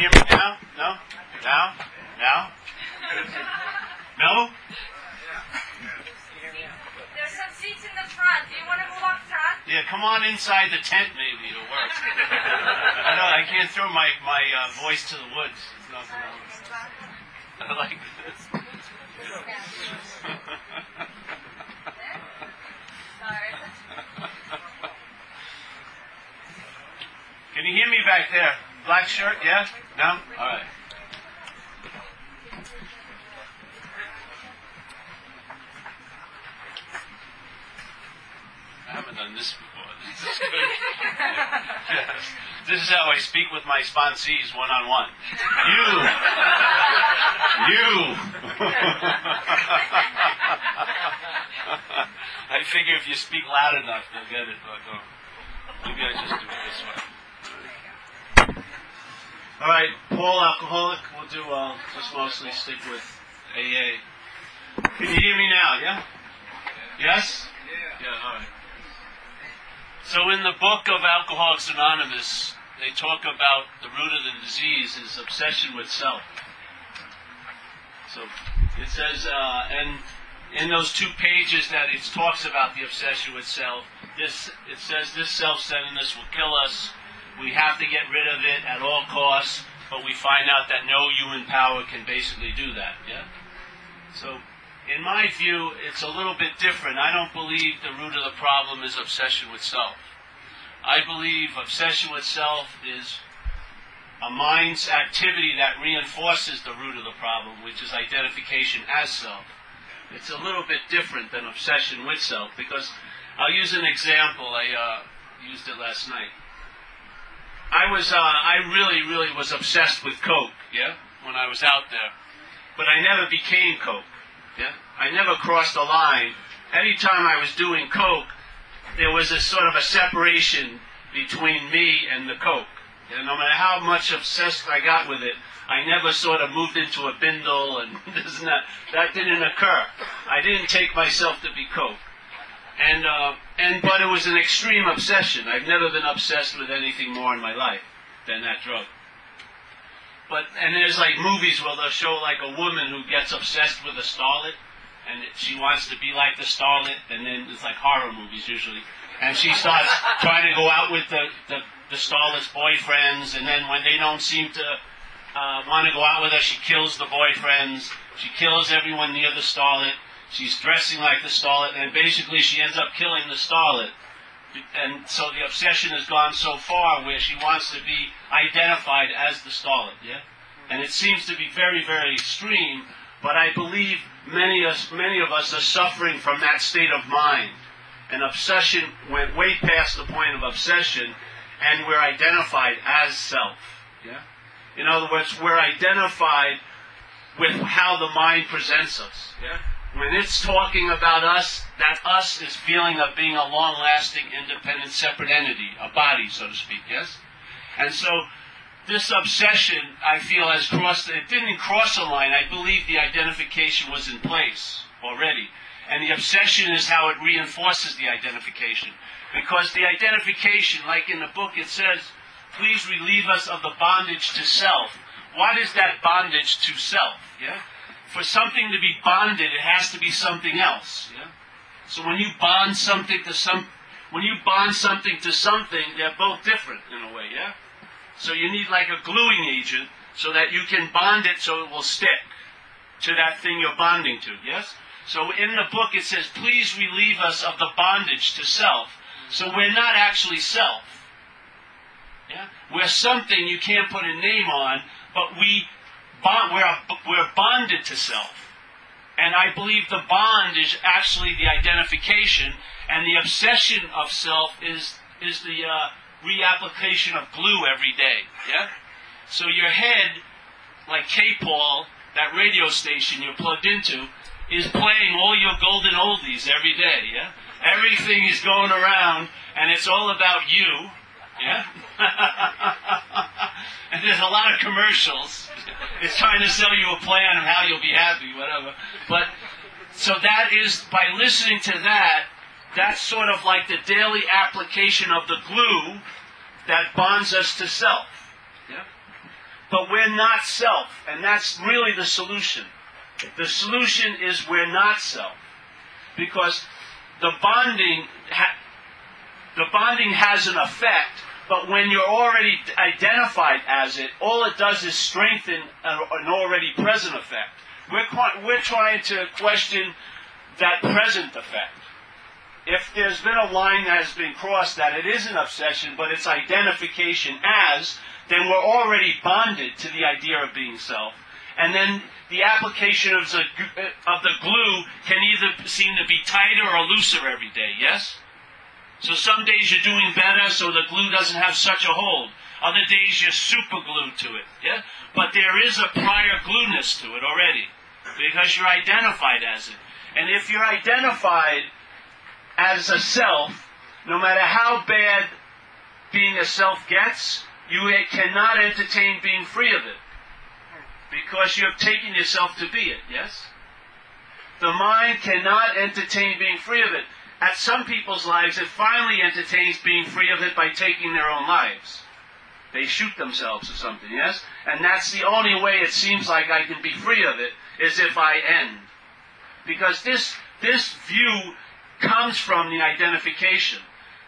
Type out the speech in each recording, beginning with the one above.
hear me now? No? Now? Now? No? There's some seats in the front. Do you want to move up front? Yeah, come on inside the tent, maybe it'll work. I know I can't throw my my uh, voice to the woods. It's nothing else. I like this. Can you hear me back there? Black shirt? Yeah? No? All right. I haven't done this before. This is good. yes. This is how I speak with my sponsees one on one. You. You. I figure if you speak loud enough, they'll get it. But, uh, maybe I just do it this way. All right, Paul, alcoholic. We'll do. Uh, just mostly stick with AA. Can you hear me now? Yeah. Yes. Yeah. Yeah. All right. So in the book of Alcoholics Anonymous, they talk about the root of the disease is obsession with self. So it says, uh, and in those two pages that it talks about the obsession with self, this it says this self-centeredness will kill us. We have to get rid of it at all costs, but we find out that no human power can basically do that. Yeah. So, in my view, it's a little bit different. I don't believe the root of the problem is obsession with self. I believe obsession with self is a mind's activity that reinforces the root of the problem, which is identification as self. It's a little bit different than obsession with self because I'll use an example. I uh, used it last night. I was, uh, I really, really was obsessed with Coke, yeah, when I was out there. But I never became Coke, yeah. I never crossed the line. Anytime I was doing Coke, there was a sort of a separation between me and the Coke. And no matter how much obsessed I got with it, I never sort of moved into a bindle and this and that. That didn't occur. I didn't take myself to be Coke. And, uh, and, but it was an extreme obsession. I've never been obsessed with anything more in my life than that drug. But, and there's like movies where they'll show like a woman who gets obsessed with a starlet and she wants to be like the starlet, and then it's like horror movies usually. And she starts trying to go out with the, the, the starlet's boyfriends, and then when they don't seem to uh, want to go out with her, she kills the boyfriends. She kills everyone near the starlet. She's dressing like the starlet, and basically she ends up killing the starlet. And so the obsession has gone so far where she wants to be identified as the starlet, yeah? And it seems to be very, very extreme, but I believe many of, us, many of us are suffering from that state of mind. And obsession went way past the point of obsession, and we're identified as self. Yeah? In other words, we're identified with how the mind presents us. Yeah? When it's talking about us, that us is feeling of being a long-lasting, independent, separate entity, a body, so to speak. Yes? And so this obsession, I feel, has crossed, it didn't cross a line. I believe the identification was in place already. And the obsession is how it reinforces the identification. Because the identification, like in the book, it says, please relieve us of the bondage to self. What is that bondage to self? Yeah? For something to be bonded, it has to be something else. Yeah? So when you bond something to some, when you bond something to something, they're both different in a way, yeah? So you need like a gluing agent so that you can bond it so it will stick to that thing you're bonding to. Yes? So in the book it says, please relieve us of the bondage to self. So we're not actually self. Yeah? We're something you can't put a name on, but we bond, we're, we're bonded to self. And I believe the bond is actually the identification, and the obsession of self is, is the, uh, reapplication of glue every day. Yeah? So your head, like K-Paul, that radio station you're plugged into, is playing all your golden oldies every day. Yeah? Everything is going around, and it's all about you. Yeah? and there's a lot of commercials. It's trying to sell you a plan of how you'll be happy, whatever. But so that is by listening to that, that's sort of like the daily application of the glue that bonds us to self. Yeah? But we're not self, and that's really the solution. The solution is we're not self. Because the bonding, ha- the bonding has an effect, but when you're already identified as it, all it does is strengthen an, already present effect. We're, qu- we're trying to question that present effect. If there's been a line that has been crossed that it is an obsession, but it's identification as, then we're already bonded to the idea of being self. And then the application of the, of the glue can either seem to be tighter or looser every day, yes? So some days you're doing better so the glue doesn't have such a hold. Other days you're super glued to it, yeah? But there is a prior glueness to it already because you're identified as it. And if you're identified as a self, no matter how bad being a self gets, you cannot entertain being free of it. Because you have taken yourself to be it, yes? The mind cannot entertain being free of it. At some people's lives, it finally entertains being free of it by taking their own lives. They shoot themselves or something, yes? And that's the only way it seems like I can be free of it, is if I end. Because this, this view comes from the identification.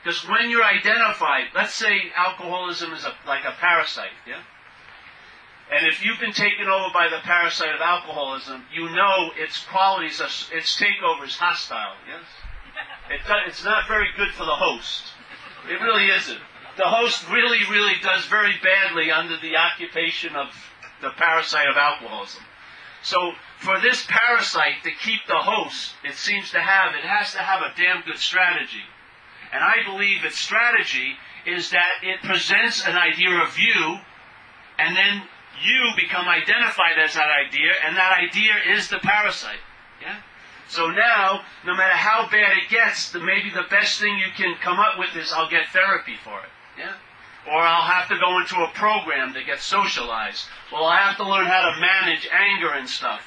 Because when you're identified, let's say alcoholism is a, like a parasite, yeah? And if you've been taken over by the parasite of alcoholism, you know its qualities, are, its takeover is hostile, yes? It, it's not very good for the host. It really isn't. The host really, really does very badly under the occupation of the parasite of alcoholism. So for this parasite to keep the host, it seems to have, it has to have a damn good strategy. And I believe its strategy is that it presents an idea of you, and then you become identified as that idea, and that idea is the parasite. Yeah? So now, no matter how bad it gets, the, maybe the best thing you can come up with is I'll get therapy for it. Yeah? Or I'll have to go into a program to get socialized. Well, I'll have to learn how to manage anger and stuff.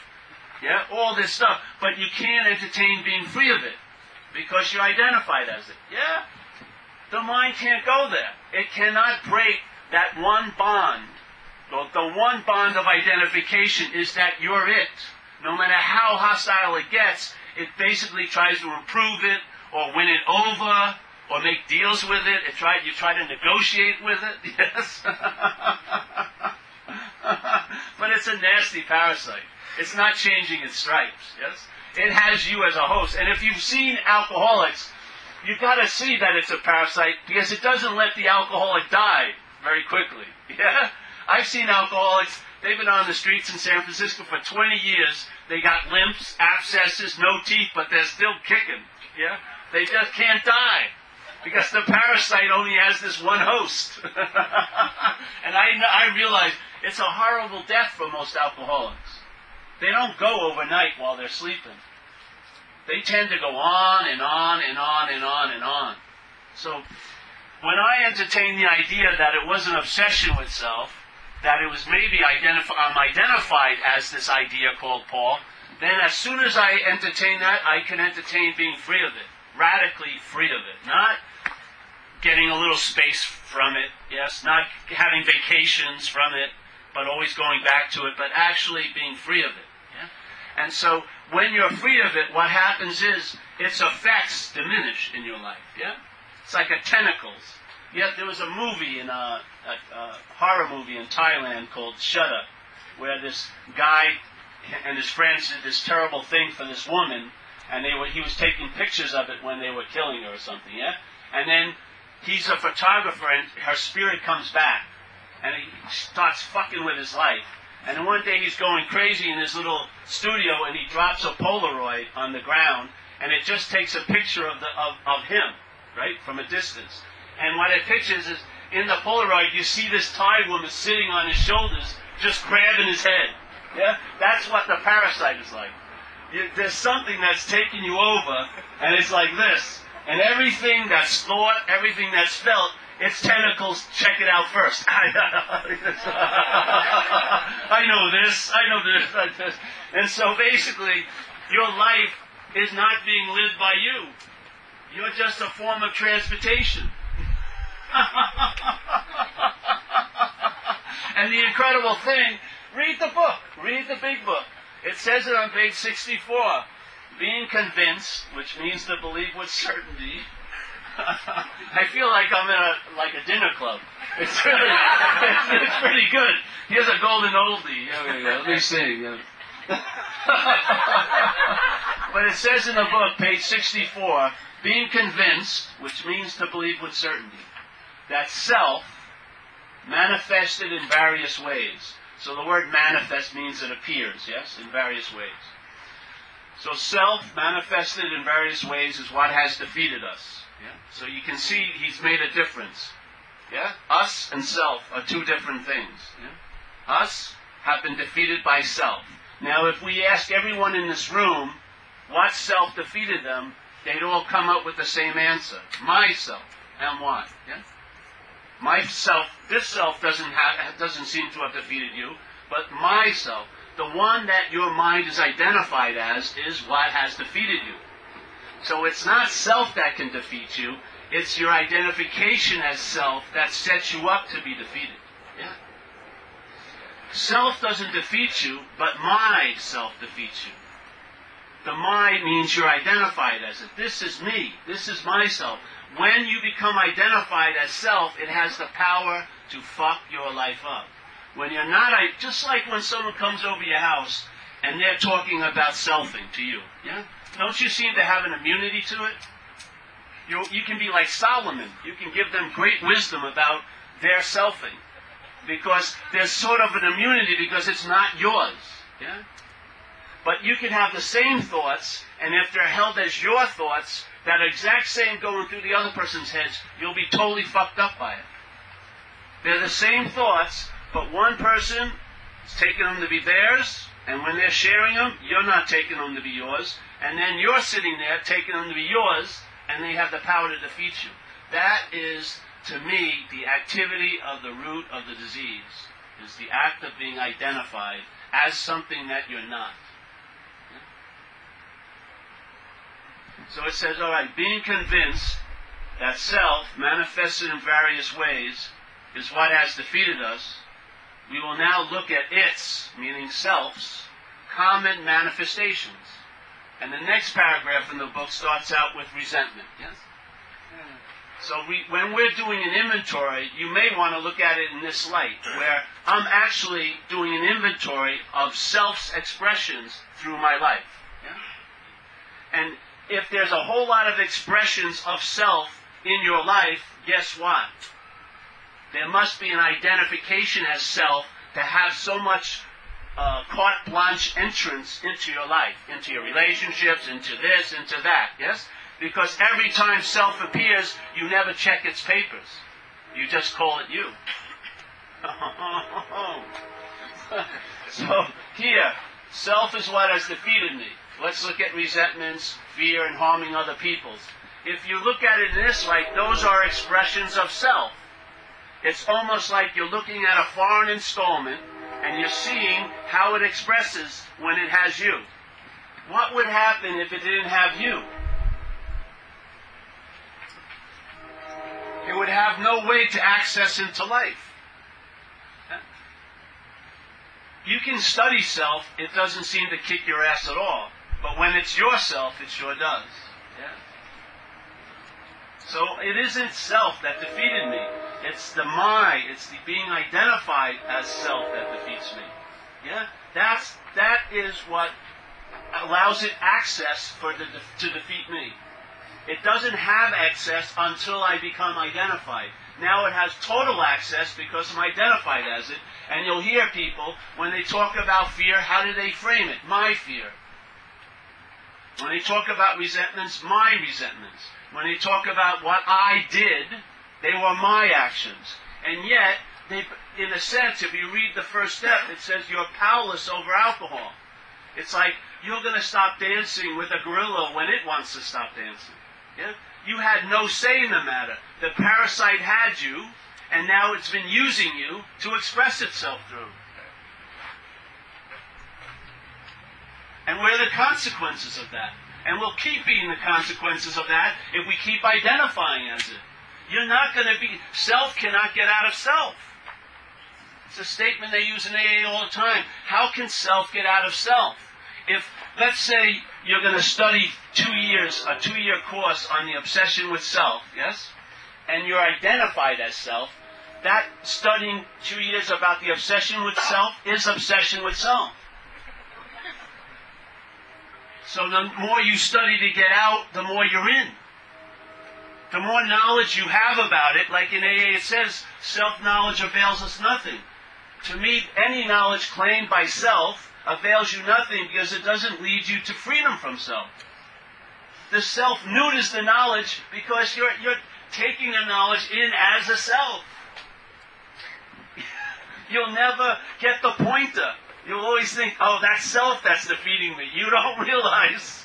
Yeah? All this stuff. But you can't entertain being free of it. Because you're identified as it. Yeah? The mind can't go there. It cannot break that one bond. The, the one bond of identification is that you're it. No matter how hostile it gets, it basically tries to improve it or win it over or make deals with it. it try, you try to negotiate with it. Yes. but it's a nasty parasite. It's not changing its stripes. Yes. It has you as a host. And if you've seen alcoholics, you've got to see that it's a parasite because it doesn't let the alcoholic die very quickly. Yeah. I've seen alcoholics. They've been on the streets in San Francisco for 20 years. They got limps, abscesses, no teeth, but they're still kicking. Yeah. They just can't die because the parasite only has this one host. and I, I realize it's a horrible death for most alcoholics. They don't go overnight while they're sleeping. They tend to go on and on and on and on and on. So when I entertain the idea that it was an obsession with self, that it was maybe identif- I'm identified as this idea called Paul, then as soon as I entertain that, I can entertain being free of it, radically free of it, not getting a little space from it, yes, not having vacations from it, but always going back to it, but actually being free of it. Yeah? And so when you're free of it, what happens is its effects diminish in your life. Yeah? It's like a tentacles. Yeah, there was a movie in a, a, a horror movie in Thailand called Shutter, where this guy and his friends did this terrible thing for this woman, and they were, he was taking pictures of it when they were killing her or something. Yeah, and then he's a photographer, and her spirit comes back, and he starts fucking with his life. And one day he's going crazy in his little studio, and he drops a Polaroid on the ground, and it just takes a picture of the of, of him, right, from a distance. And what it pictures is in the Polaroid, you see this Thai woman sitting on his shoulders, just grabbing his head. Yeah, that's what the parasite is like. You, there's something that's taking you over, and it's like this. And everything that's thought, everything that's felt, its tentacles check it out first. I know this, I know this, like this. And so basically, your life is not being lived by you. You're just a form of and the incredible thing, read the book. Read the big book. It says it on page 64. Being convinced, which means to believe with certainty. I feel like I'm in a like a dinner club. It's really, it's, it's pretty good. Here's a golden oldie. Let me see. but it says in the book, page 64, being convinced, which means to believe with certainty, that self manifested in various ways. So the word manifest means it appears, yes, in various ways. So self manifested in various ways is what has defeated us. Yeah? So you can see he's made a difference. Yeah? Us and self are two different things. Yeah? Us have been defeated by self. Now if we ask everyone in this room what self defeated them, they'd all come up with the same answer. Myself. And what? Yeah? Myself, this self doesn't have, doesn't seem to have defeated you, but myself, the one that your mind is identified as, is what has defeated you. So it's not self that can defeat you, it's your identification as self that sets you up to be defeated. Yeah? Self doesn't defeat you, but my self defeats you. The my means you're identified as it. This is me. This is myself. When you become identified as self, it has the power to fuck your life up. When you're not, just like when someone comes over your house and they're talking about selfing to you, yeah? Don't you seem to have an immunity to it? You, you can be like Solomon. You can give them great wisdom about their selfing. Because there's sort of an immunity because it's not yours. Yeah? But you can have the same thoughts, and if they're held as your thoughts, that exact same going through the other person's heads, you'll be totally fucked up by it. They're the same thoughts, but one person is taking them to be theirs, and when they're sharing them, you're not taking them to be yours, and then you're sitting there taking them to be yours, and they have the power to defeat you. That is, to me, the activity of the root of the disease, is the act of being identified as something that you're not. So it says, all right, being convinced that self, manifested in various ways, is what has defeated us, we will now look at its, meaning self's, common manifestations. And the next paragraph in the book starts out with resentment. Yes? So we, when we're doing an inventory, you may want to look at it in this light, where I'm actually doing an inventory of self's expressions through my life. Yeah? And if there's a whole lot of expressions of self in your life, guess what? There must be an identification as self to have so much uh, carte blanche entrance into your life, into your relationships, into this, into that. Yes? Because every time self appears, you never check its papers. You just call it you. so here, self is what has defeated me. Let's look at resentments, fear, and harming other peoples. If you look at it in this light, those are expressions of self. It's almost like you're looking at a foreign installment and you're seeing how it expresses when it has you. What would happen if it didn't have you? It would have no way to access into life. You can study self, it doesn't seem to kick your ass at all. But when it's yourself, it sure does. Yeah. So it isn't self that defeated me. It's the my, it's the being identified as self that defeats me. Yeah? That's, that is what allows it access for the, to defeat me. It doesn't have access until I become identified. Now it has total access because I'm identified as it. And you'll hear people, when they talk about fear, how do they frame it? My fear. When they talk about resentments, my resentments. When they talk about what I did, they were my actions. And yet, they, in a sense, if you read the first step, it says you're powerless over alcohol. It's like you're going to stop dancing with a gorilla when it wants to stop dancing. Yeah? You had no say in the matter. The parasite had you, and now it's been using you to express itself through. And where are the consequences of that? And we'll keep being the consequences of that if we keep identifying as it. You're not going to be, self cannot get out of self. It's a statement they use in AA all the time. How can self get out of self? If, let's say, you're going to study two years, a two year course on the obsession with self, yes? And you're identified as self, that studying two years about the obsession with self is obsession with self. So the more you study to get out, the more you're in. The more knowledge you have about it, like in AA it says, self-knowledge avails us nothing. To me, any knowledge claimed by self avails you nothing because it doesn't lead you to freedom from self. The self neuters the knowledge because you're, you're taking the knowledge in as a self. You'll never get the pointer. You'll always think, oh, that's self that's defeating me. You don't realize.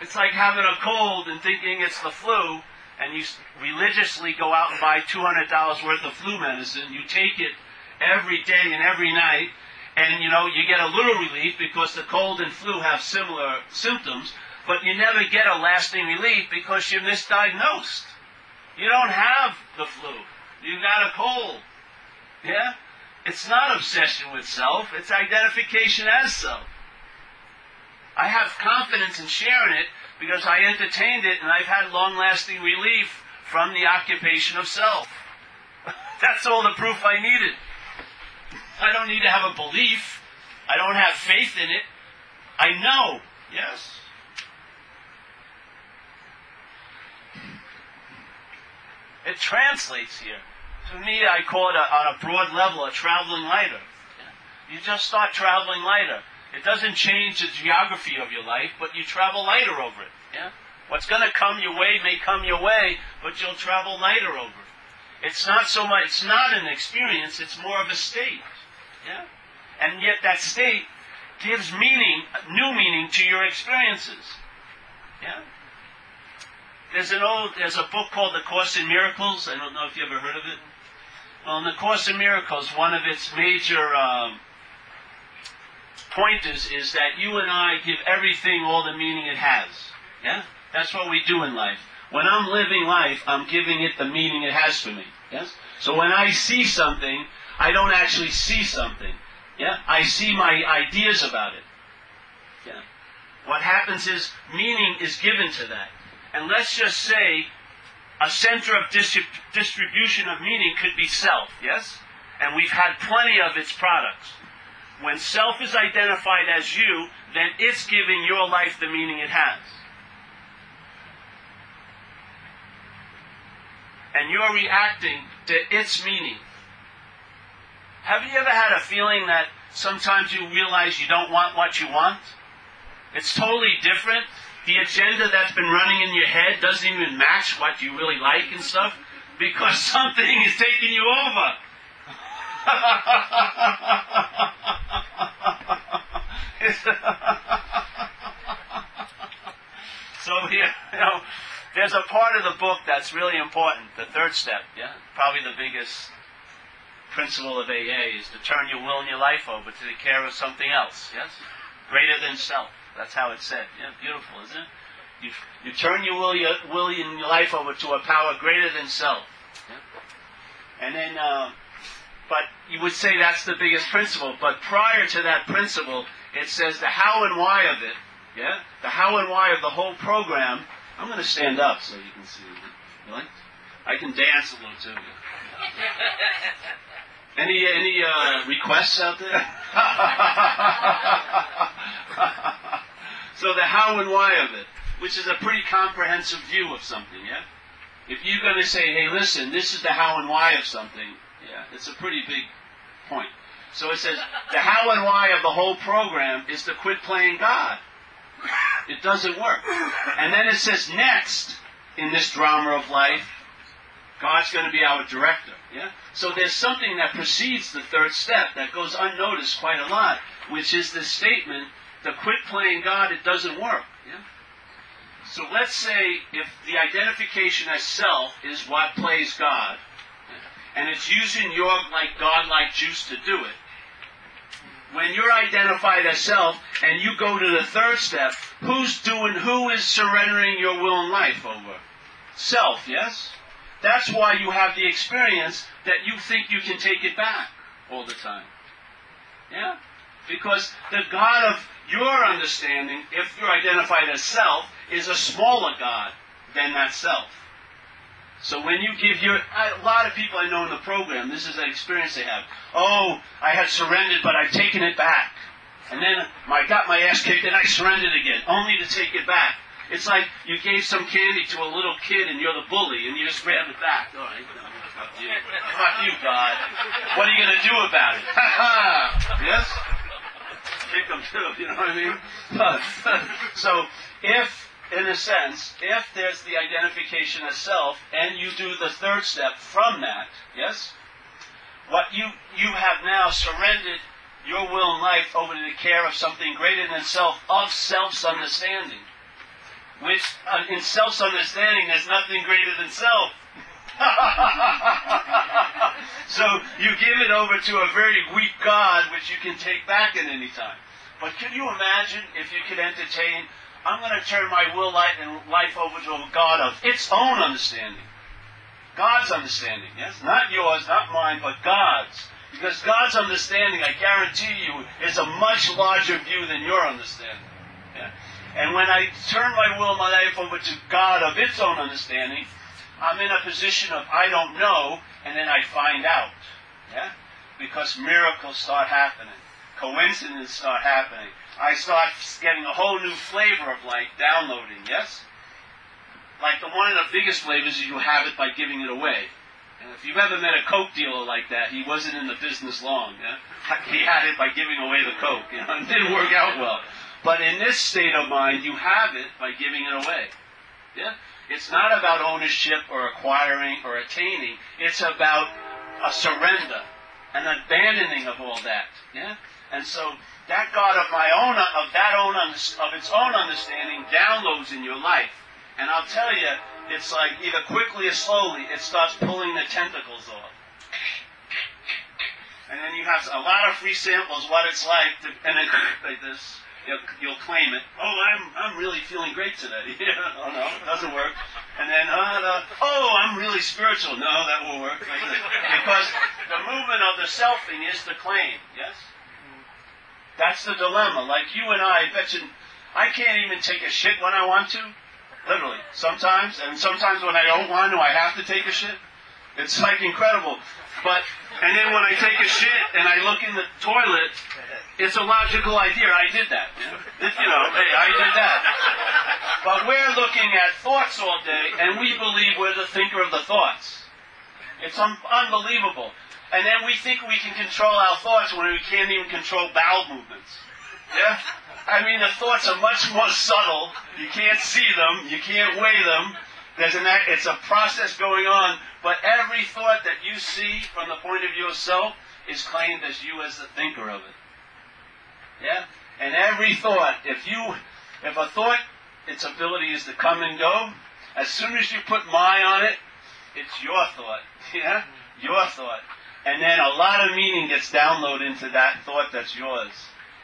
It's like having a cold and thinking it's the flu, and you religiously go out and buy $200 worth of flu medicine. You take it every day and every night, and you know, you get a little relief because the cold and flu have similar symptoms, but you never get a lasting relief because you're misdiagnosed. You don't have the flu. You've got a cold. Yeah? It's not obsession with self, it's identification as self. I have confidence in sharing it because I entertained it and I've had long lasting relief from the occupation of self. That's all the proof I needed. I don't need to have a belief. I don't have faith in it. I know. Yes? It translates here. To me, I call it a, on a broad level a traveling lighter. You just start traveling lighter. It doesn't change the geography of your life, but you travel lighter over it. Yeah? What's going to come your way may come your way, but you'll travel lighter over it. It's not so much, it's not an experience, it's more of a state. Yeah? And yet that state gives meaning, new meaning to your experiences. Yeah? There's an old, there's a book called The Course in Miracles. I don't know if you ever heard of it. Well, in The Course in Miracles, one of its major um, pointers is that you and I give everything all the meaning it has. Yeah? That's what we do in life. When I'm living life, I'm giving it the meaning it has for me. Yes? So when I see something, I don't actually see something. Yeah? I see my ideas about it. Yeah? What happens is meaning is given to that. And let's just say a center of distribution of meaning could be self, yes? And we've had plenty of its products. When self is identified as you, then it's giving your life the meaning it has. And you're reacting to its meaning. Have you ever had a feeling that sometimes you realize you don't want what you want? It's totally different. The agenda that's been running in your head doesn't even match what you really like and stuff because something is taking you over. so here, you know, there's a part of the book that's really important. The third step, yeah, probably the biggest principle of AA is to turn your will and your life over to the care of something else. Yes, greater than self. That's how it's said. Yeah, beautiful, isn't it? You, you turn your will, your will and your life over to a power greater than self. Yeah? And then. Uh, but you would say that's the biggest principle. But prior to that principle, it says the how and why of it. Yeah? The how and why of the whole program. I'm going to stand up so you can see. Really? I can dance a little too. Any any uh, requests out there? so the how and why of it, which is a pretty comprehensive view of something, yeah. If you're going to say, hey, listen, this is the how and why of something, yeah, it's a pretty big point. So it says the how and why of the whole program is to quit playing God. It doesn't work. And then it says next in this drama of life, God's going to be our director. Yeah? So there's something that precedes the third step that goes unnoticed quite a lot, which is this statement, to quit playing God, it doesn't work. Yeah? So let's say if the identification as self is what plays God, and it's using your like God-like juice to do it. When you're identified as self and you go to the third step, who's doing, who is surrendering your will and life over? Self, yes? That's why you have the experience that you think you can take it back all the time. Yeah? Because the God of your understanding, if you're identified as self, is a smaller God than that self. So when you give your, a lot of people I know in the program, this is an experience they have. Oh, I had surrendered, but I've taken it back. And then I got my ass kicked and I surrendered again, only to take it back. It's like you gave some candy to a little kid and you're the bully and you just grab it back. All right, fuck you. Fuck you, God. What are you going to do about it? yes? Kick them too, you know what I mean? so if, in a sense, if there's the identification of self and you do the third step from that, yes? What you, you have now surrendered your will and life over to the care of something greater than self, of self's understanding. Which, uh, in self's understanding, there's nothing greater than self. so you give it over to a very weak God, which you can take back at any time. But can you imagine if you could entertain, I'm going to turn my will life and life over to a God of its own understanding. God's understanding, yes? Not yours, not mine, but God's. Because God's understanding, I guarantee you, is a much larger view than your understanding. Yeah? And when I turn my will, my life over to God of its own understanding, I'm in a position of I don't know, and then I find out. Yeah? Because miracles start happening. Coincidences start happening. I start getting a whole new flavor of life downloading, yes? Like the one of the biggest flavors is you have it by giving it away. And if you've ever met a Coke dealer like that, he wasn't in the business long. Yeah? He had it by giving away the Coke. You know, it didn't work out well. But in this state of mind, you have it by giving it away. Yeah? It's not about ownership or acquiring or attaining. It's about a surrender, an abandoning of all that. Yeah? And so that God of my own, of that own, of its own understanding, downloads in your life. And I'll tell you, it's like either quickly or slowly, it starts pulling the tentacles off. And then you have a lot of free samples, what it's like, to, and like this, you'll, you'll claim it. Oh, I'm I'm really feeling great today. oh no, it doesn't work. And then, uh, the, oh, I'm really spiritual. No, that won't work. because the movement of the selfing is the claim. Yes. That's the dilemma. Like you and I, I bet you, I can't even take a shit when I want to. Literally. Sometimes, and sometimes when I don't want to, I have to take a shit. It's like incredible. But, and then when I take a shit and I look in the toilet, it's a logical idea. I did that. You know, hey, I did that. But we're looking at thoughts all day, and we believe we're the thinker of the thoughts. It's un- unbelievable. And then we think we can control our thoughts when we can't even control bowel movements. Yeah? I mean, the thoughts are much more subtle. You can't see them. You can't weigh them. There's an, it's a process going on. But every thought that you see from the point of view of self is claimed as you as the thinker of it. Yeah? And every thought, if you, if a thought, its ability is to come and go, as soon as you put my on it, it's your thought. Yeah? Your thought. And then a lot of meaning gets downloaded into that thought that's yours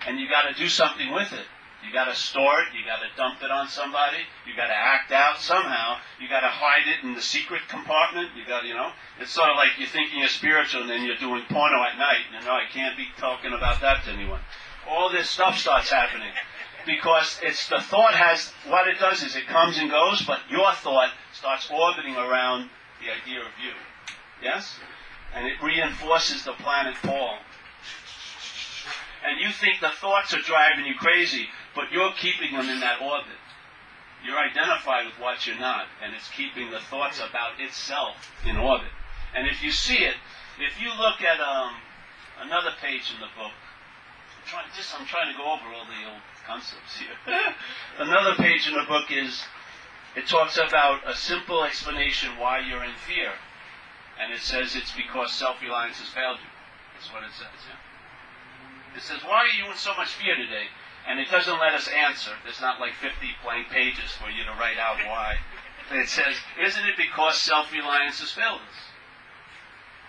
and you got to do something with it. You got to store it. You got to dump it on somebody. You got to act out somehow. You got to hide it in the secret compartment. You gotta, you know, it's sort of like you're thinking you're spiritual and then you're doing porno at night. You know, I can't be talking about that to anyone. All this stuff starts happening because it's the thought has what it does is it comes and goes, but your thought starts orbiting around the idea of you. Yes, and it reinforces the planet Paul and you think the thoughts are driving you crazy, but you're keeping them in that orbit. You're identified with what you're not, and it's keeping the thoughts about itself in orbit. And if you see it, if you look at um, another page in the book, I'm trying, just, I'm trying to go over all the old concepts here. another page in the book is, it talks about a simple explanation why you're in fear. And it says it's because self-reliance has failed you. That's what it says. Yeah? It says, Why are you in so much fear today? And it doesn't let us answer. There's not like 50 blank pages for you to write out why. It says, Isn't it because self reliance has failed us?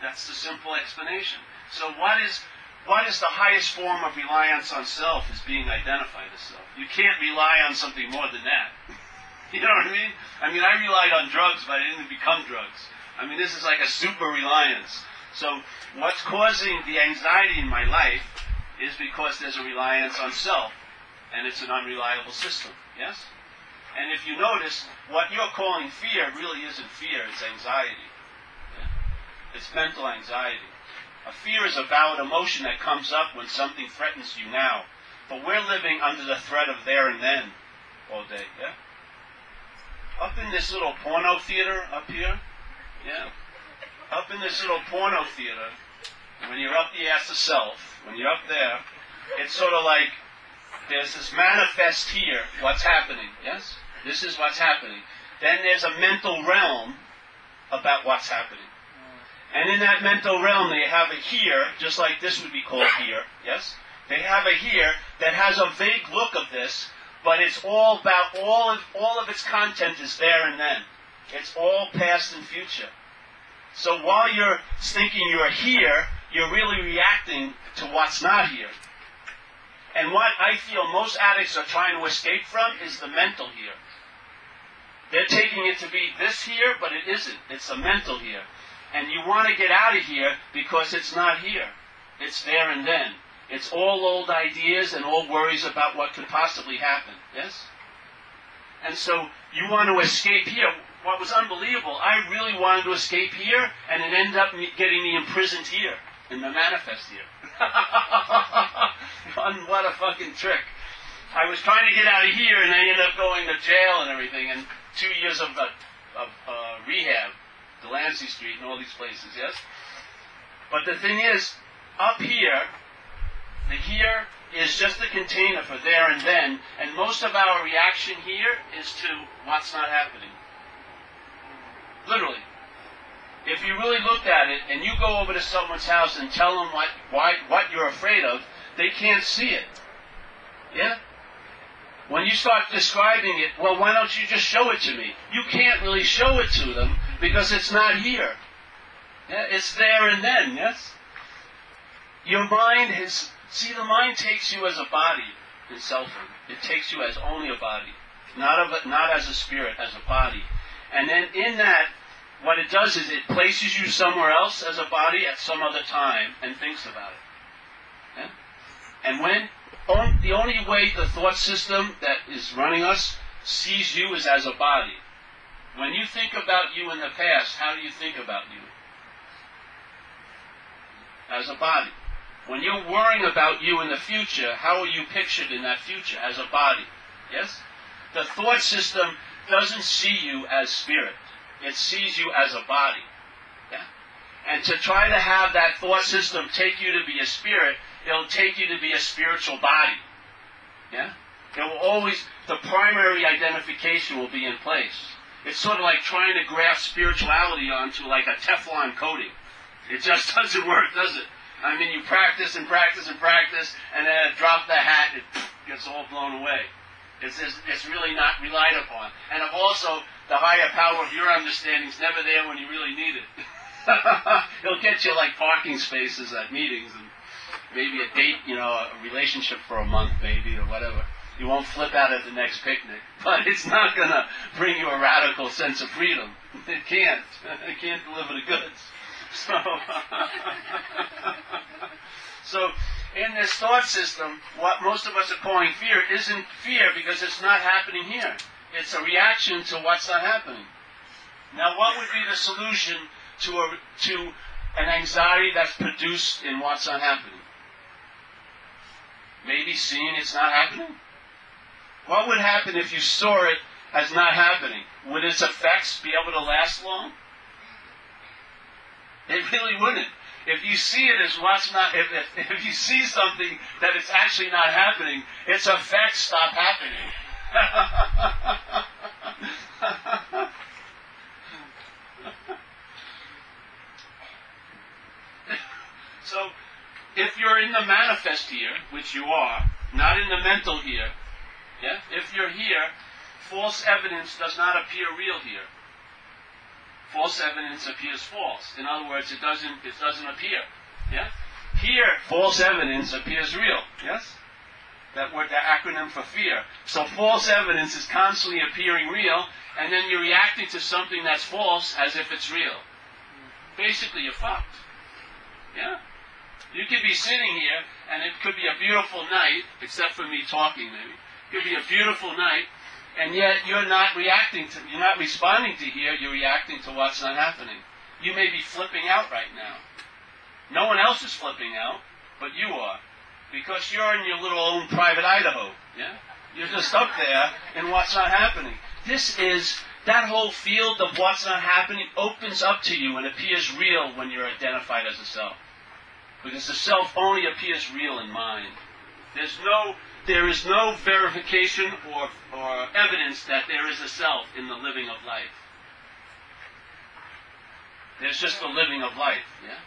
That's the simple explanation. So, what is. What is the highest form of reliance on self is being identified as self. You can't rely on something more than that. You know what I mean? I mean, I relied on drugs, but I didn't become drugs. I mean, this is like a super reliance. So what's causing the anxiety in my life is because there's a reliance on self, and it's an unreliable system. Yes? And if you notice, what you're calling fear really isn't fear, it's anxiety. Yeah? It's mental anxiety. A fear is a valid emotion that comes up when something threatens you now. But we're living under the threat of there and then all day, yeah? Up in this little porno theater up here, yeah? Up in this little porno theater, when you're up the ass of self, when you're up there, it's sort of like there's this manifest here, what's happening, yes? This is what's happening. Then there's a mental realm about what's happening. And in that mental realm, they have a here, just like this would be called here, yes? They have a here that has a vague look of this, but it's all about, all of, all of its content is there and then. It's all past and future. So while you're thinking you're here, you're really reacting to what's not here. And what I feel most addicts are trying to escape from is the mental here. They're taking it to be this here, but it isn't. It's a mental here. And you want to get out of here because it's not here. It's there and then. It's all old ideas and all worries about what could possibly happen. Yes? And so you want to escape here. What was unbelievable, I really wanted to escape here, and it ended up getting me imprisoned here, in the manifest here. What a fucking trick. I was trying to get out of here, and I ended up going to jail and everything, and two years of, uh, of uh, rehab, Delancey Street, and all these places, yes? But the thing is, up here, the here is just a container for there and then, and most of our reaction here is to what's not happening. Literally. If you really looked at it and you go over to someone's house and tell them what, why, what you're afraid of, they can't see it. Yeah? When you start describing it, well, why don't you just show it to me? You can't really show it to them because it's not here. Yeah? It's there and then, yes? Your mind has, see, the mind takes you as a body in selfhood. It takes you as only a body, not, of a, not as a spirit, as a body. And then in that, what it does is it places you somewhere else as a body at some other time and thinks about it. Yeah? And when on, the only way the thought system that is running us sees you is as a body. When you think about you in the past, how do you think about you? As a body. When you're worrying about you in the future, how are you pictured in that future? As a body. Yes? The thought system doesn't see you as spirit. It sees you as a body. Yeah? And to try to have that thought system take you to be a spirit, it'll take you to be a spiritual body. Yeah? It will always, the primary identification will be in place. It's sort of like trying to graft spirituality onto like a Teflon coating. It just doesn't work, does it? I mean, you practice and practice and practice, and then drop the hat, it gets all blown away. It's, it's, it's really not relied upon. And also, the higher power of your understanding is never there when you really need it. It'll get you like parking spaces at meetings and maybe a date, you know, a relationship for a month maybe or whatever. You won't flip out at the next picnic, but it's not going to bring you a radical sense of freedom. It can't. It can't deliver the goods. So, so in this thought system, what most of us are calling fear isn't fear because it's not happening here. It's a reaction to what's not happening. Now, what would be the solution to a, to an anxiety that's produced in what's not happening? Maybe seeing it's not happening? What would happen if you saw it as not happening? Would its effects be able to last long? It really wouldn't. If you see it as what's not, if, if, if you see something that it's actually not happening, its effects stop happening. so, if you're in the manifest here, which you are, not in the mental here, yeah? If you're here, false evidence does not appear real here false evidence appears false. In other words, it doesn't it doesn't appear. Yeah? Here, false evidence appears real. Yes? That word, the acronym for fear. So false evidence is constantly appearing real, and then you're reacting to something that's false as if it's real. basically you're fucked. Yeah? You could be sitting here, and it could be a beautiful night, except for me talking maybe. It could be a beautiful night, and yet you're not reacting to, you're not responding to here, you're reacting to what's not happening. You may be flipping out right now. No one else is flipping out, but you are. Because you're in your little own private Idaho. Yeah? You're just up there in what's not happening. This is that whole field of what's not happening opens up to you and appears real when you're identified as a self. Because the self only appears real in mind. There's no there is no verification or, or evidence that there is a self in the living of life. There's just the living of life, yeah?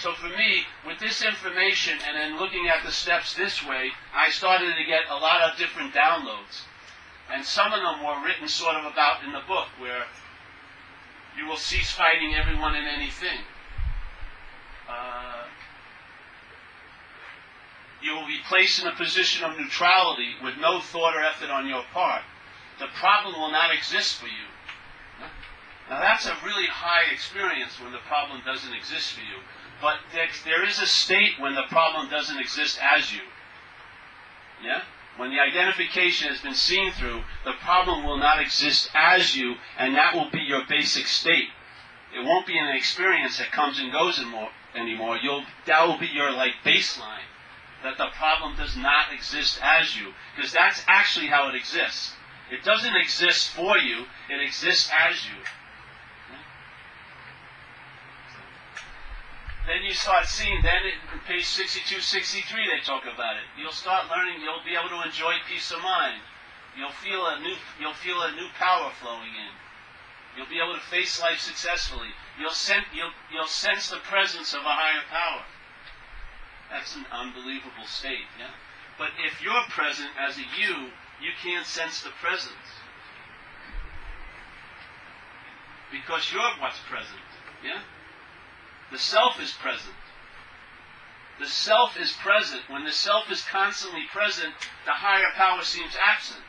So for me, with this information and then looking at the steps this way, I started to get a lot of different downloads. And some of them were written sort of about in the book, where you will cease fighting everyone and anything. Uh, you will be placed in a position of neutrality with no thought or effort on your part. The problem will not exist for you. Now that's a really high experience when the problem doesn't exist for you. But there is a state when the problem doesn't exist as you. Yeah? When the identification has been seen through, the problem will not exist as you, and that will be your basic state. It won't be an experience that comes and goes anymore. You'll, that will be your like baseline. That the problem does not exist as you. Because that's actually how it exists. It doesn't exist for you, it exists as you. Then you start seeing, then in page 62, 63, they talk about it. You'll start learning, you'll be able to enjoy peace of mind. You'll feel a new, you'll feel a new power flowing in. You'll be able to face life successfully. You'll, sen- you'll, you'll sense the presence of a higher power. That's an unbelievable state, yeah? But if you're present as a you, you can't sense the presence. Because you're what's present, yeah? The self is present. The self is present. When the self is constantly present, the higher power seems absent.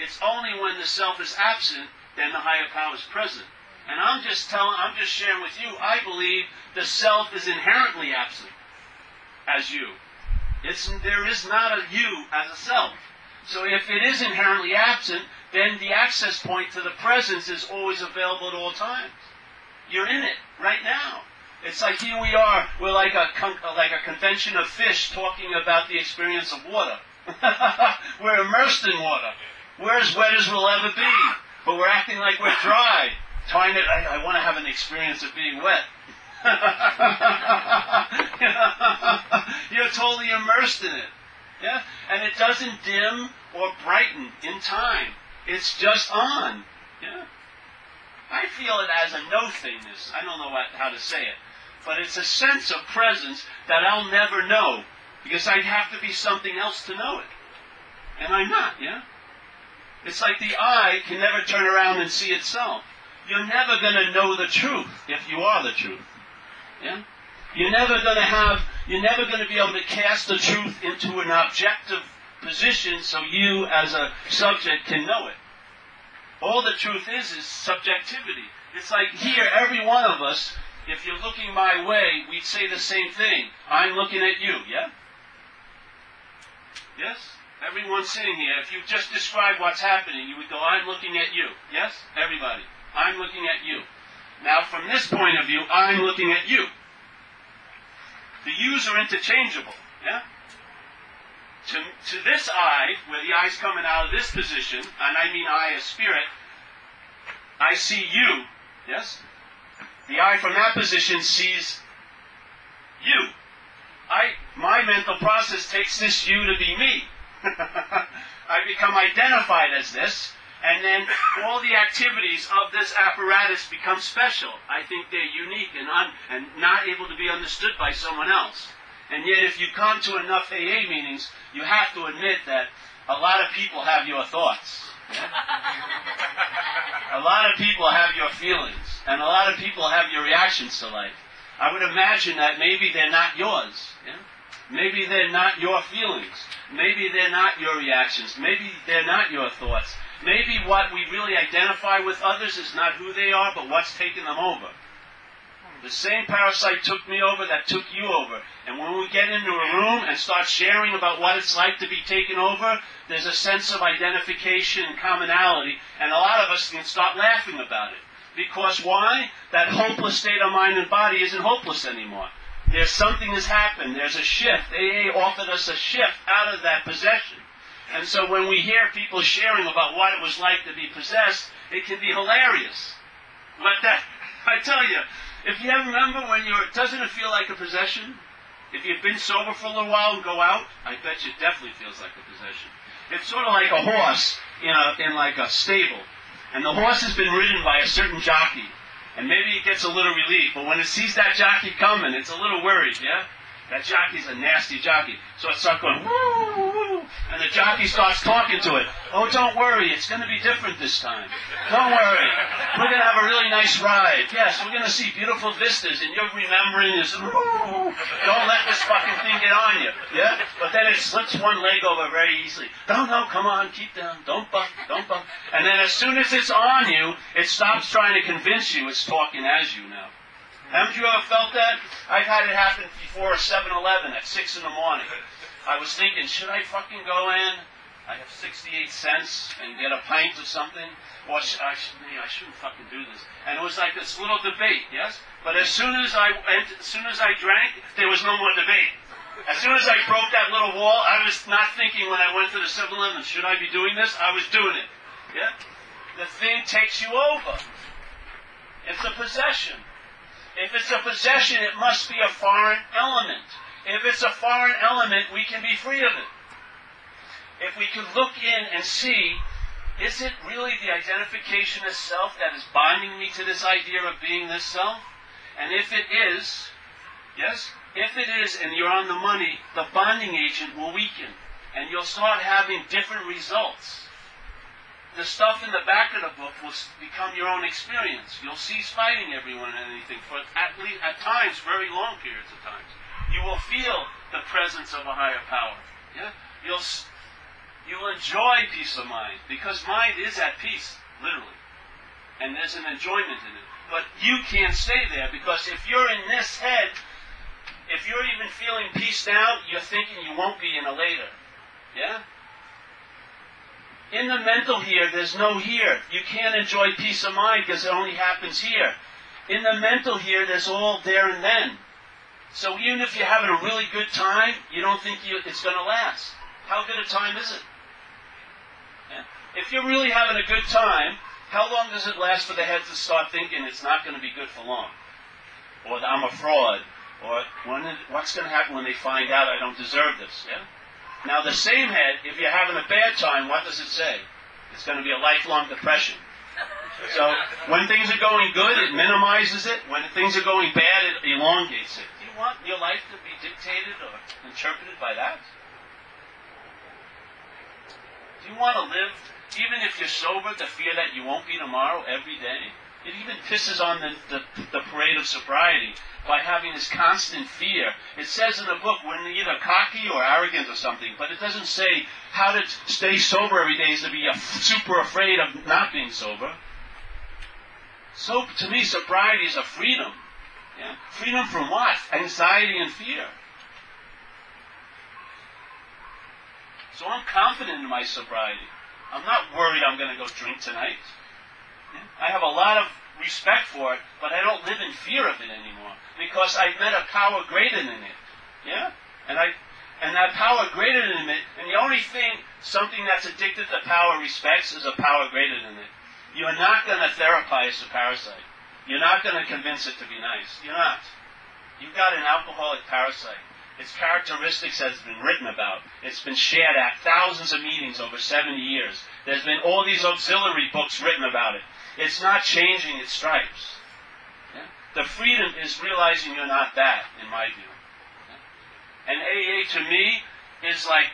It's only when the self is absent, then the higher power is present. And I'm just telling, I'm just sharing with you, I believe the self is inherently absent as you. It's, there is not a you as a self. So if it is inherently absent, then the access point to the presence is always available at all times. You're in it right now. It's like here we are. We're like a like a convention of fish talking about the experience of water. we're immersed in water. We're as wet as we'll ever be, but we're acting like we're dry. Trying to, I, I want to have an experience of being wet. You're totally immersed in it. Yeah? And it doesn't dim or brighten in time. It's just on. Yeah? I feel it as a no thingness. I don't know what, how to say it but it's a sense of presence that I'll never know because I'd have to be something else to know it. And I'm not, yeah? It's like the eye can never turn around and see itself. You're never going to know the truth if you are the truth. Yeah? You're never going to have, you're never going to be able to cast the truth into an objective position so you as a subject can know it. All the truth is is subjectivity. It's like here, every one of us if you're looking my way, we'd say the same thing. I'm looking at you, yeah? Yes? Everyone sitting here, if you just describe what's happening, you would go, I'm looking at you. Yes? Everybody. I'm looking at you. Now, from this point of view, I'm looking at you. The yous are interchangeable, yeah? To, to this eye, where the eye's coming out of this position, and I mean eye as spirit, I see you, yes? The eye from that position sees you. I, my mental process takes this you to be me. I become identified as this, and then all the activities of this apparatus become special. I think they're unique and, un, and not able to be understood by someone else. And yet, if you come to enough AA meetings, you have to admit that a lot of people have your thoughts. A lot of people have your feelings. And a lot of people have your reactions to life. I would imagine that maybe they're not yours. Yeah? Maybe they're not your feelings. Maybe they're not your reactions. Maybe they're not your thoughts. Maybe what we really identify with others is not who they are, but what's taken them over. The same parasite took me over that took you over. And when we get into a room and start sharing about what it's like to be taken over, there's a sense of identification and commonality, and a lot of us can start laughing about it. Because why? That hopeless state of mind and body isn't hopeless anymore. There's something has happened. There's a shift. AA offered us a shift out of that possession. And so when we hear people sharing about what it was like to be possessed, it can be hilarious. But that, I tell you, if you remember when you're, doesn't it feel like a possession? If you've been sober for a little while and go out, I bet you it definitely feels like a possession. It's sort of like a horse in a, in like a stable. And the horse has been ridden by a certain jockey. And maybe it gets a little relief, but when it sees that jockey coming, it's a little worried, yeah? That jockey's a nasty jockey. So it starts going, woo, and the jockey starts talking to it. Oh, don't worry, it's going to be different this time. Don't worry. We're going to have a really nice ride. Yes, we're going to see beautiful vistas, and you're remembering this. Don't let this fucking thing get on you. Yeah? But then it slips one leg over very easily. No, no, come on, keep down. Don't buck, don't buck. And then as soon as it's on you, it stops trying to convince you it's talking as you now. Haven't you ever felt that? I've had it happen before 7-Eleven at 6 in the morning. I was thinking, should I fucking go in? I have 68 cents and get a pint or something? Or sh- I, should, I shouldn't fucking do this. And it was like this little debate, yes? But as soon as I went, as soon as I drank, there was no more debate. As soon as I broke that little wall, I was not thinking when I went to the 7-Eleven, should I be doing this? I was doing it. Yeah? The thing takes you over. It's a possession. If it's a possession, it must be a foreign element. If it's a foreign element, we can be free of it. If we can look in and see, is it really the identification of self that is binding me to this idea of being this self? And if it is, yes, if it is and you're on the money, the bonding agent will weaken. And you'll start having different results the stuff in the back of the book will become your own experience. You'll cease fighting everyone and anything for at least at times very long periods of times. You will feel the presence of a higher power. Yeah, you'll you'll enjoy peace of mind because mind is at peace, literally, and there's an enjoyment in it. But you can't stay there because if you're in this head, if you're even feeling peace now, you're thinking you won't be in a later. Yeah. In the mental here, there's no here. You can't enjoy peace of mind because it only happens here. In the mental here, there's all there and then. So even if you're having a really good time, you don't think you, it's going to last. How good a time is it? Yeah. If you're really having a good time, how long does it last for the head to start thinking it's not going to be good for long? Or that I'm a fraud? Or when, what's going to happen when they find out I don't deserve this? Yeah? Now, the same head, if you're having a bad time, what does it say? It's going to be a lifelong depression. So, when things are going good, it minimizes it. When things are going bad, it elongates it. Want your life to be dictated or interpreted by that? Do you want to live, even if you're sober, the fear that you won't be tomorrow every day? It even pisses on the, the, the parade of sobriety by having this constant fear. It says in the book we're either cocky or arrogant or something, but it doesn't say how to stay sober every day is to be super afraid of not being sober. So to me, sobriety is a freedom. Yeah? Freedom from what? Anxiety and fear. So I'm confident in my sobriety. I'm not worried I'm going to go drink tonight. I have a lot of respect for it, but I don't live in fear of it anymore because I've met a power greater than it. Yeah? And I and that power greater than it, and the only thing something that's addicted to power respects is a power greater than it. You're not going to therapize the parasite. You're not going to convince it to be nice. You're not. You've got an alcoholic parasite. Its characteristics has been written about. It's been shared at thousands of meetings over 70 years. There's been all these auxiliary books written about it. It's not changing its stripes. Yeah? The freedom is realizing you're not that, in my view. Yeah? And AA to me is like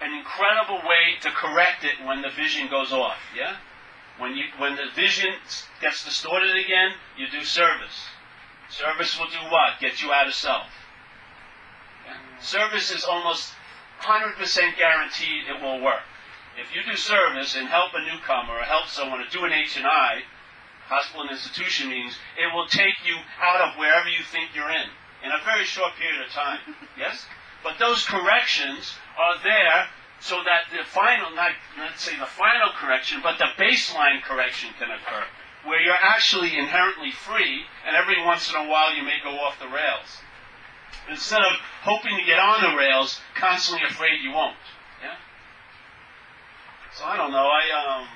an incredible way to correct it when the vision goes off. Yeah? When you when the vision gets distorted again, you do service. Service will do what? Get you out of self. Service is almost 100% guaranteed it will work. If you do service and help a newcomer or help someone or do an H and I, hospital and institution means it will take you out of wherever you think you're in in a very short period of time. Yes? But those corrections are there so that the final, not let's say the final correction, but the baseline correction can occur, where you're actually inherently free, and every once in a while you may go off the rails. Instead of hoping to get on the rails, constantly afraid you won't. Yeah? So I don't know. I um,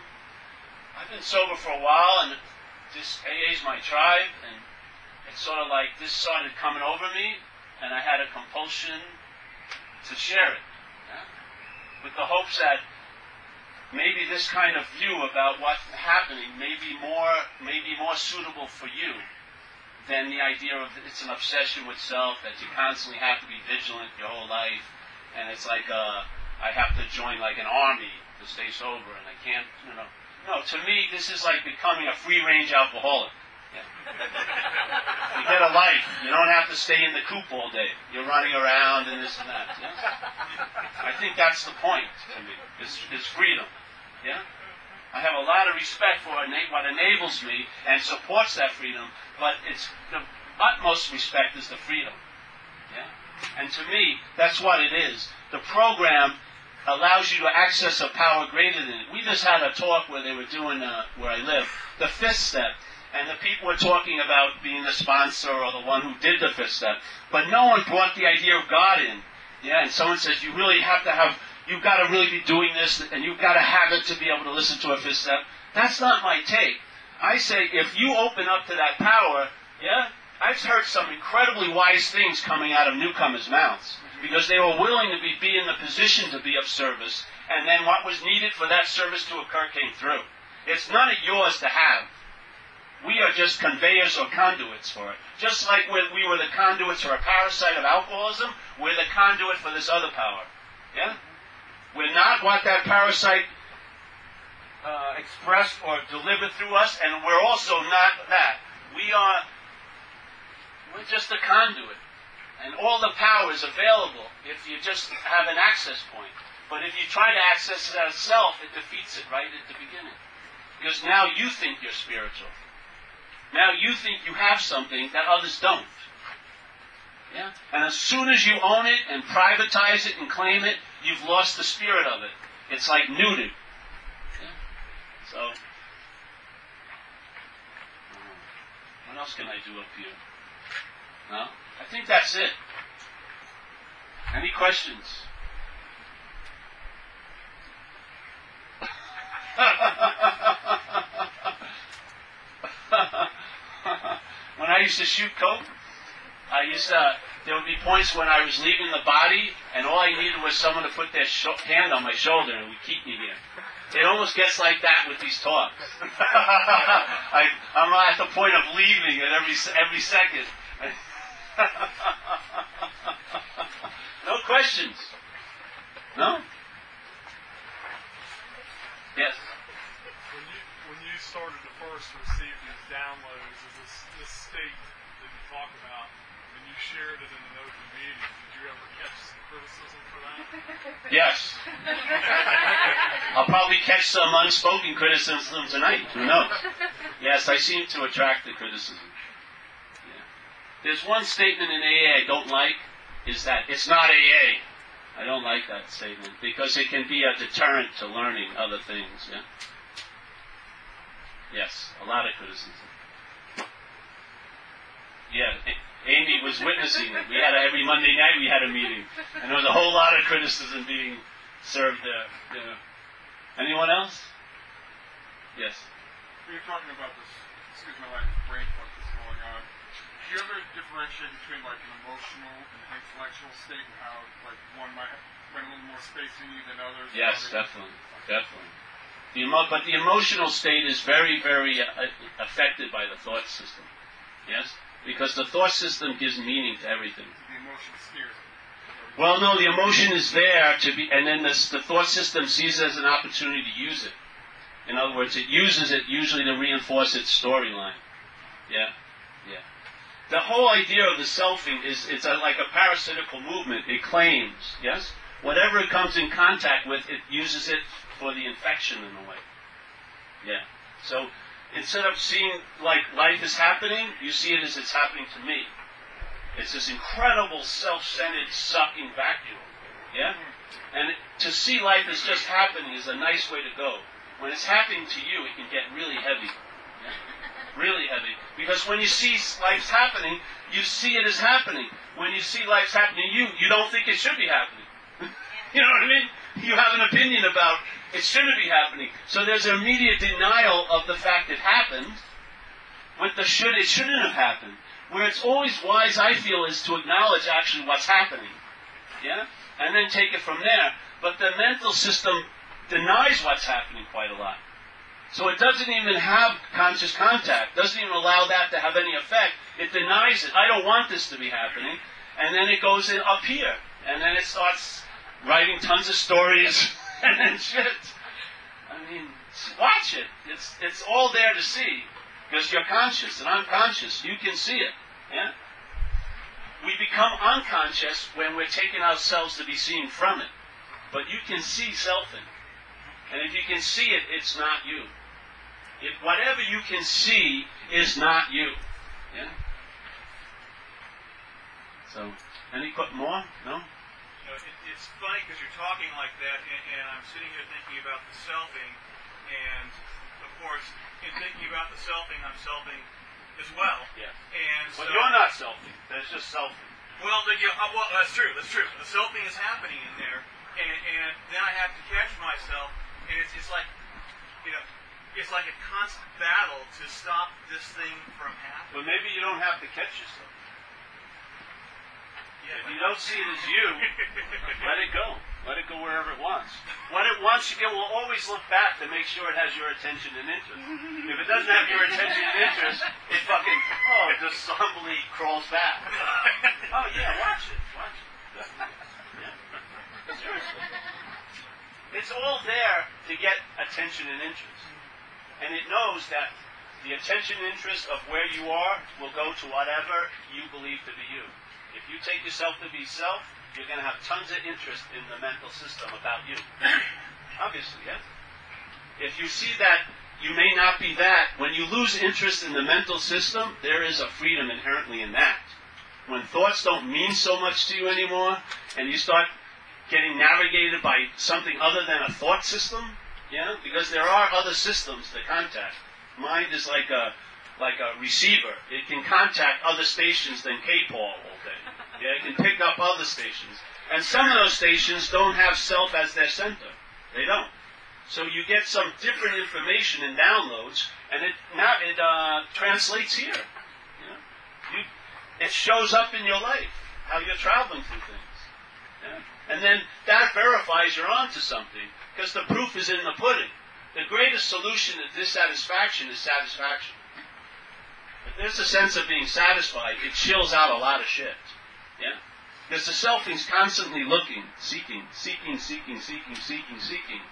I've been sober for a while, and this AA's my tribe, and it's sort of like this started coming over me, and I had a compulsion to share it? With the hopes that maybe this kind of view about what's happening may be more, may be more suitable for you than the idea of it's an obsession with self that you constantly have to be vigilant your whole life, and it's like uh, I have to join like an army to stay sober, and I can't, you know. No, to me, this is like becoming a free range alcoholic. You get a life. You don't have to stay in the coop all day. You're running around and this and that. I think that's the point to me. It's, is freedom. Yeah. I have a lot of respect for what enables me and supports that freedom, but it's the utmost respect is the freedom. Yeah? And to me, that's what it is. The program allows you to access a power greater than it. We just had a talk where they were doing, uh, where I live, the fifth step. And the people were talking about being the sponsor or the one who did the fifth step. But no one brought the idea of God in. Yeah, and someone says you really have to have, you've got to really be doing this, and you've got to have it to be able to listen to a fifth step. That's not my take. I say if you open up to that power, yeah, I've heard some incredibly wise things coming out of newcomers' mouths because they were willing to be, be in the position to be of service, and then what was needed for that service to occur came through. It's none of yours to have. We are just conveyors or conduits for it. Just like we were the conduits for a parasite of alcoholism, we're the conduit for this other power. Yeah? We're not what that parasite uh, expressed or delivered through us, and we're also not that. We are, we're just a conduit. And all the power is available if you just have an access point. But if you try to access it as self, it defeats it right at the beginning. Because now you think you're spiritual. Now you think you have something that others don't. Yeah? And as soon as you own it and privatize it and claim it, you've lost the spirit of it. It's like neutered. Yeah? So, uh, what else can I do up here? No? I think that's it. Any questions? when I used to shoot coke, I used to, there would be points when I was leaving the body, and all I needed was someone to put their hand on my shoulder and would keep me here. It almost gets like that with these talks. I, I'm at the point of leaving at every every second. no questions. No? Yes. When you when you started to first receive these downloads, is this this state that you talk about, when you shared it in an open meeting, did you ever catch some criticism for that? Yes. I'll probably catch some unspoken criticism tonight. Who knows? Yes, I seem to attract the criticism. Yeah. There's one statement in AA I don't like, is that it's not AA. I don't like that statement because it can be a deterrent to learning other things. Yeah. Yes, a lot of criticism. Yeah, Amy was witnessing it. We had a, every Monday night we had a meeting, and there was a whole lot of criticism being served there. Yeah. Anyone else? Yes. When you're talking about this, excuse my language, brain fuck that's going on, do you ever differentiate between like an emotional and intellectual state and how like one might spend a little more space in you than others? Yes, definitely, definitely. The emo- but the emotional state is very, very uh, affected by the thought system. Yes, because the thought system gives meaning to everything. The emotion steers it. Well, no, the emotion is there to be, and then the, the thought system sees it as an opportunity to use it. In other words, it uses it usually to reinforce its storyline. Yeah, yeah. The whole idea of the selfing is it's a, like a parasitical movement. It claims, yes, whatever it comes in contact with, it uses it for the infection in a way. Yeah. So instead of seeing like life is happening, you see it as it's happening to me. It's this incredible self-centered sucking vacuum. Yeah? Mm-hmm. And to see life as just happening is a nice way to go. When it's happening to you, it can get really heavy. Really heavy. Because when you see life's happening, you see it as happening. When you see life's happening to you, you don't think it should be happening. you know what I mean? You have an opinion about it shouldn't be happening. So there's an immediate denial of the fact it happened. With the should, it shouldn't have happened. Where it's always wise, I feel, is to acknowledge actually what's happening. Yeah? And then take it from there. But the mental system denies what's happening quite a lot. So it doesn't even have conscious contact, doesn't even allow that to have any effect. It denies it. I don't want this to be happening. And then it goes in up here. And then it starts writing tons of stories and then shit. I mean, watch it. It's, it's all there to see. Because you're conscious and I'm conscious. You can see it. Yeah? We become unconscious when we're taking ourselves to be seen from it. But you can see selfing. And if you can see it, it's not you. If whatever you can see is not you. Yeah? So, any more? No? Know, it's funny because you're talking like that, and, and I'm sitting here thinking about the selfing, and of course, in thinking about the selfing, I'm selfing as well. Yeah. And But so, you're not selfing. That's just selfing. Well, the, you know, uh, well, that's true. That's true. The selfing is happening in there, and, and then I have to catch myself, and it's, it's like, you know, it's like a constant battle to stop this thing from happening. But maybe you don't have to catch yourself. If you don't see it as you, let it go. Let it go wherever it wants. When it wants, it will always look back to make sure it has your attention and interest. If it doesn't have your attention and interest, it fucking, oh, it just humbly crawls back. Oh, yeah, watch it. Watch it. Yeah. Seriously. It's all there to get attention and interest. And it knows that the attention and interest of where you are will go to whatever you believe to be you. If you take yourself to be self, you're going to have tons of interest in the mental system about you. Obviously, yeah? If you see that you may not be that, when you lose interest in the mental system, there is a freedom inherently in that. When thoughts don't mean so much to you anymore, and you start getting navigated by something other than a thought system, yeah, because there are other systems to contact. Mind is like a like a receiver. It can contact other stations than K-Paul. Yeah, it can pick up other stations. And some of those stations don't have self as their center. They don't. So you get some different information in downloads, and it now it uh, translates here. You, it shows up in your life how you're traveling through things. Yeah? And then that verifies you're onto something because the proof is in the pudding. The greatest solution to dissatisfaction is satisfaction. If there's a sense of being satisfied, it chills out a lot of shit. Yeah? Because the self is constantly looking, seeking, seeking, seeking, seeking, seeking, seeking.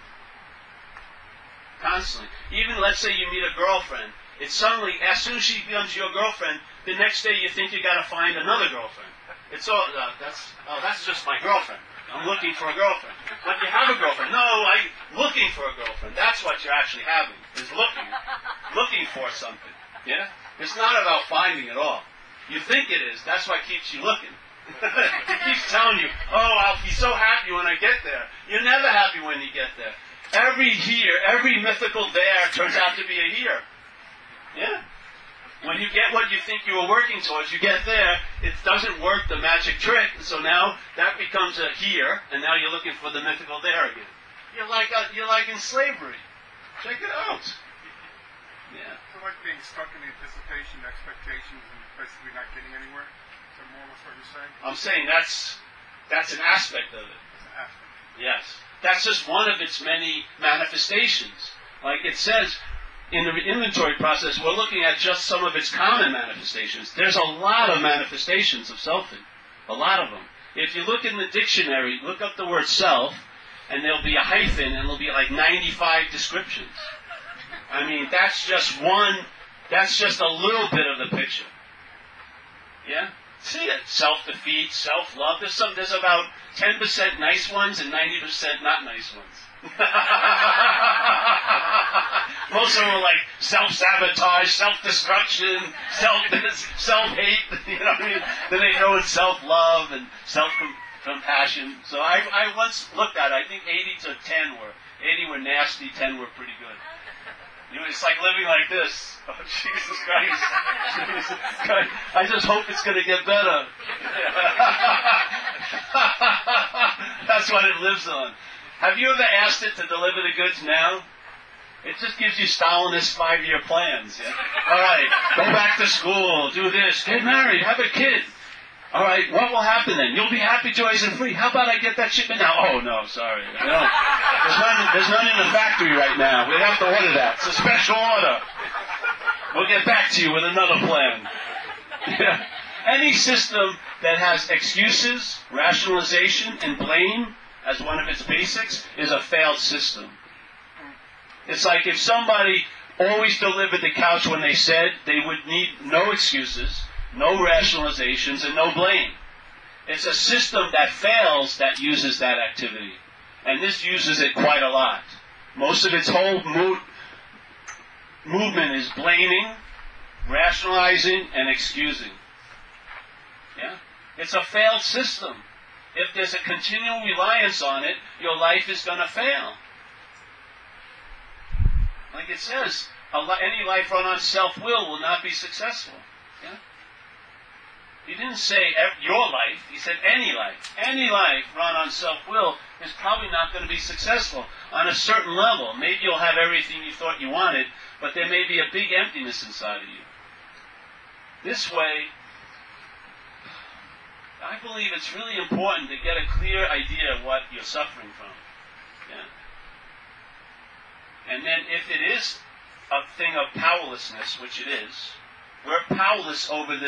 Constantly. Even let's say you meet a girlfriend, it's suddenly, as soon as she becomes your girlfriend, the next day you think you gotta find another girlfriend. It's all, uh, that's, oh, that's just my girlfriend. I'm looking for a girlfriend. But you have a girlfriend. No, I'm looking for a girlfriend. That's what you're actually having, is looking. Looking for something. Yeah? It's not about finding at all. You think it is. That's what keeps you looking. it keeps telling you, oh, I'll be so happy when I get there. You're never happy when you get there. Every here, every mythical there turns out to be a here. Yeah? When you get what you think you were working towards, you get there, it doesn't work the magic trick, so now that becomes a here, and now you're looking for the mythical there again. You're like uh, you're like in slavery. Check it out. Yeah. So like being stuck in anticipation, expectations, and basically not getting anywhere. Is that more or less what you're saying? I'm saying that's that's an aspect of it. It's an aspect. Yes. That's just one of its many manifestations. Like it says in the inventory process, we're looking at just some of its common manifestations. There's a lot of manifestations of selfing. A lot of them. If you look in the dictionary, look up the word self, and there'll be a hyphen, and there'll be like 95 descriptions. I mean, that's just one, that's just a little bit of the picture. Yeah? See it. Self-defeat, self-love. There's some, there's about 10% nice ones and 90% not nice ones. Most of them are like self-sabotage, self-destruction, self, self-hate, you know what I mean? Then they throw in self-love and self-compassion. So I, I once looked at it, I think 80 to 10 were, 80 were nasty, 10 were pretty good. You know, it's like living like this. Oh, Jesus Christ. Jesus Christ. I just hope it's going to get better. That's what it lives on. Have you ever asked it to deliver the goods now? It just gives you Stalinist five-year plans. Yeah? All right, go back to school, do this, get married, have a kid. All right, what will happen then? You'll be happy, joyous, and free. How about I get that shipment now? Oh no, sorry, no. There's none. There's none in the factory right now. We have to order that. It's a special order. We'll get back to you with another plan. Yeah. Any system that has excuses, rationalization, and blame as one of its basics is a failed system. It's like if somebody always delivered the couch when they said they would need no excuses, no rationalizations, and no blame. It's a system that fails that uses that activity. And this uses it quite a lot. Most of its whole mood, movement is blaming, rationalizing, and excusing. Yeah? It's a failed system. If there's a continual reliance on it, your life is going to fail. Like it says, any life run on self-will will not be successful. Yeah? He didn't say your life. He said any life. Any life run on self-will is probably not going to be successful on a certain level. Maybe you'll have everything you thought you wanted, but there may be a big emptiness inside of you. This way, I believe it's really important to get a clear idea of what you're suffering from. Yeah. And then if it is a thing of powerlessness, which it is, we're powerless over this